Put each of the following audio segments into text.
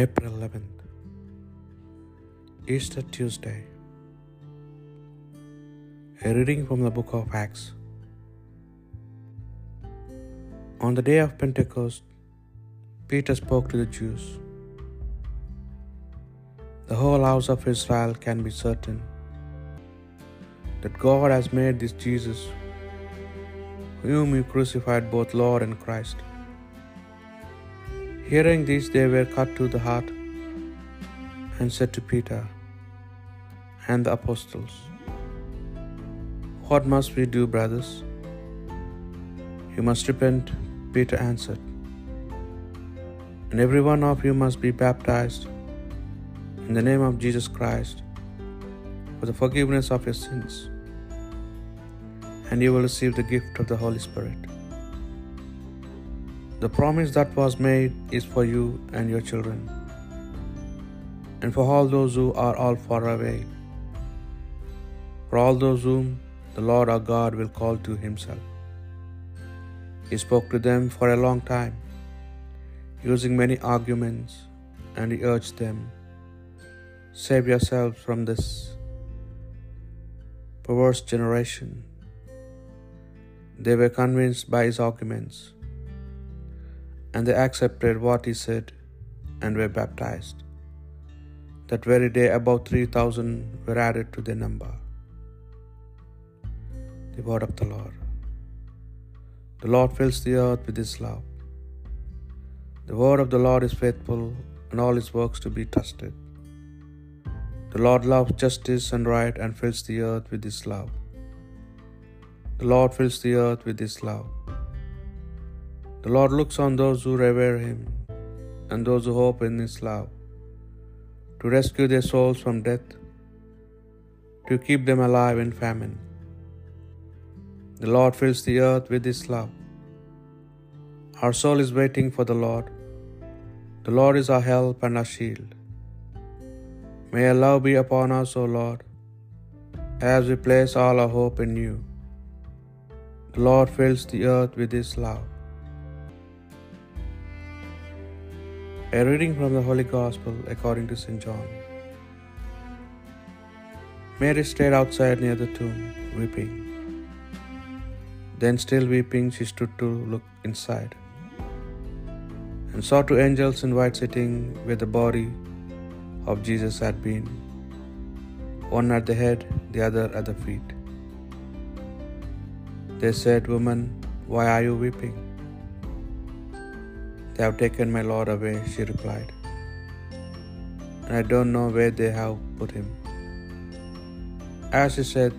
April 11th, Easter Tuesday. A reading from the book of Acts. On the day of Pentecost, Peter spoke to the Jews. The whole house of Israel can be certain that God has made this Jesus, whom you crucified, both Lord and Christ. Hearing this, they were cut to the heart and said to Peter and the apostles, What must we do, brothers? You must repent, Peter answered, and every one of you must be baptized in the name of Jesus Christ for the forgiveness of your sins, and you will receive the gift of the Holy Spirit. The promise that was made is for you and your children, and for all those who are all far away, for all those whom the Lord our God will call to himself. He spoke to them for a long time, using many arguments, and he urged them, Save yourselves from this perverse generation. They were convinced by his arguments and they accepted what he said and were baptized. That very day, about 3,000 were added to their number. The word of the Lord. The Lord fills the earth with his love. The word of the Lord is faithful, and all his works to be trusted. The Lord loves justice and right and fills the earth with his love. The Lord fills the earth with his love. The Lord looks on those who revere him and those who hope in his love, to rescue their souls from death, to keep them alive in famine. The Lord fills the earth with his love. Our soul is waiting for the Lord. The Lord is our help and our shield. May your love be upon us, O Lord, as we place all our hope in you. The Lord fills the earth with his love. A reading from the Holy Gospel according to St. John. Mary stayed outside near the tomb, weeping. Then, still weeping, she stood to look inside and saw two angels in white sitting where the body of Jesus had been, one at the head, the other at the feet. They said, Woman, why are you weeping? They have taken my Lord away, she replied, and I don't know where they have put him. As she said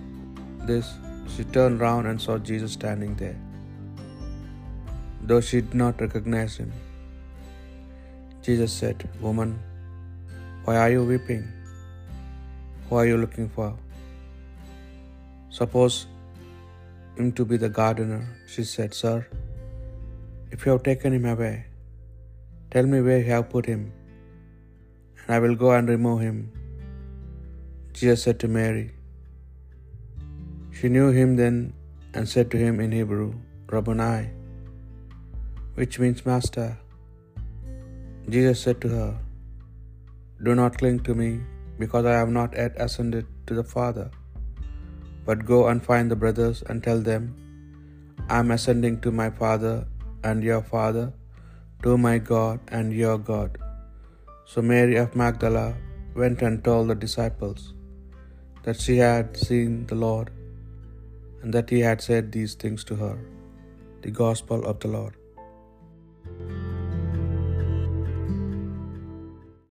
this, she turned round and saw Jesus standing there, though she did not recognize him. Jesus said, Woman, why are you weeping? Who are you looking for? Suppose him to be the gardener, she said, Sir, if you have taken him away, tell me where you have put him, and I will go and remove him. Jesus said to Mary. She knew him then and said to him in Hebrew, Rabboni, which means Master. Jesus said to her, Do not cling to me, because I have not yet ascended to the Father. But go and find the brothers and tell them, I am ascending to my Father and your Father, to my God and your God. So Mary of Magdala went and told the disciples that she had seen the Lord and that he had said these things to her. The Gospel of the Lord.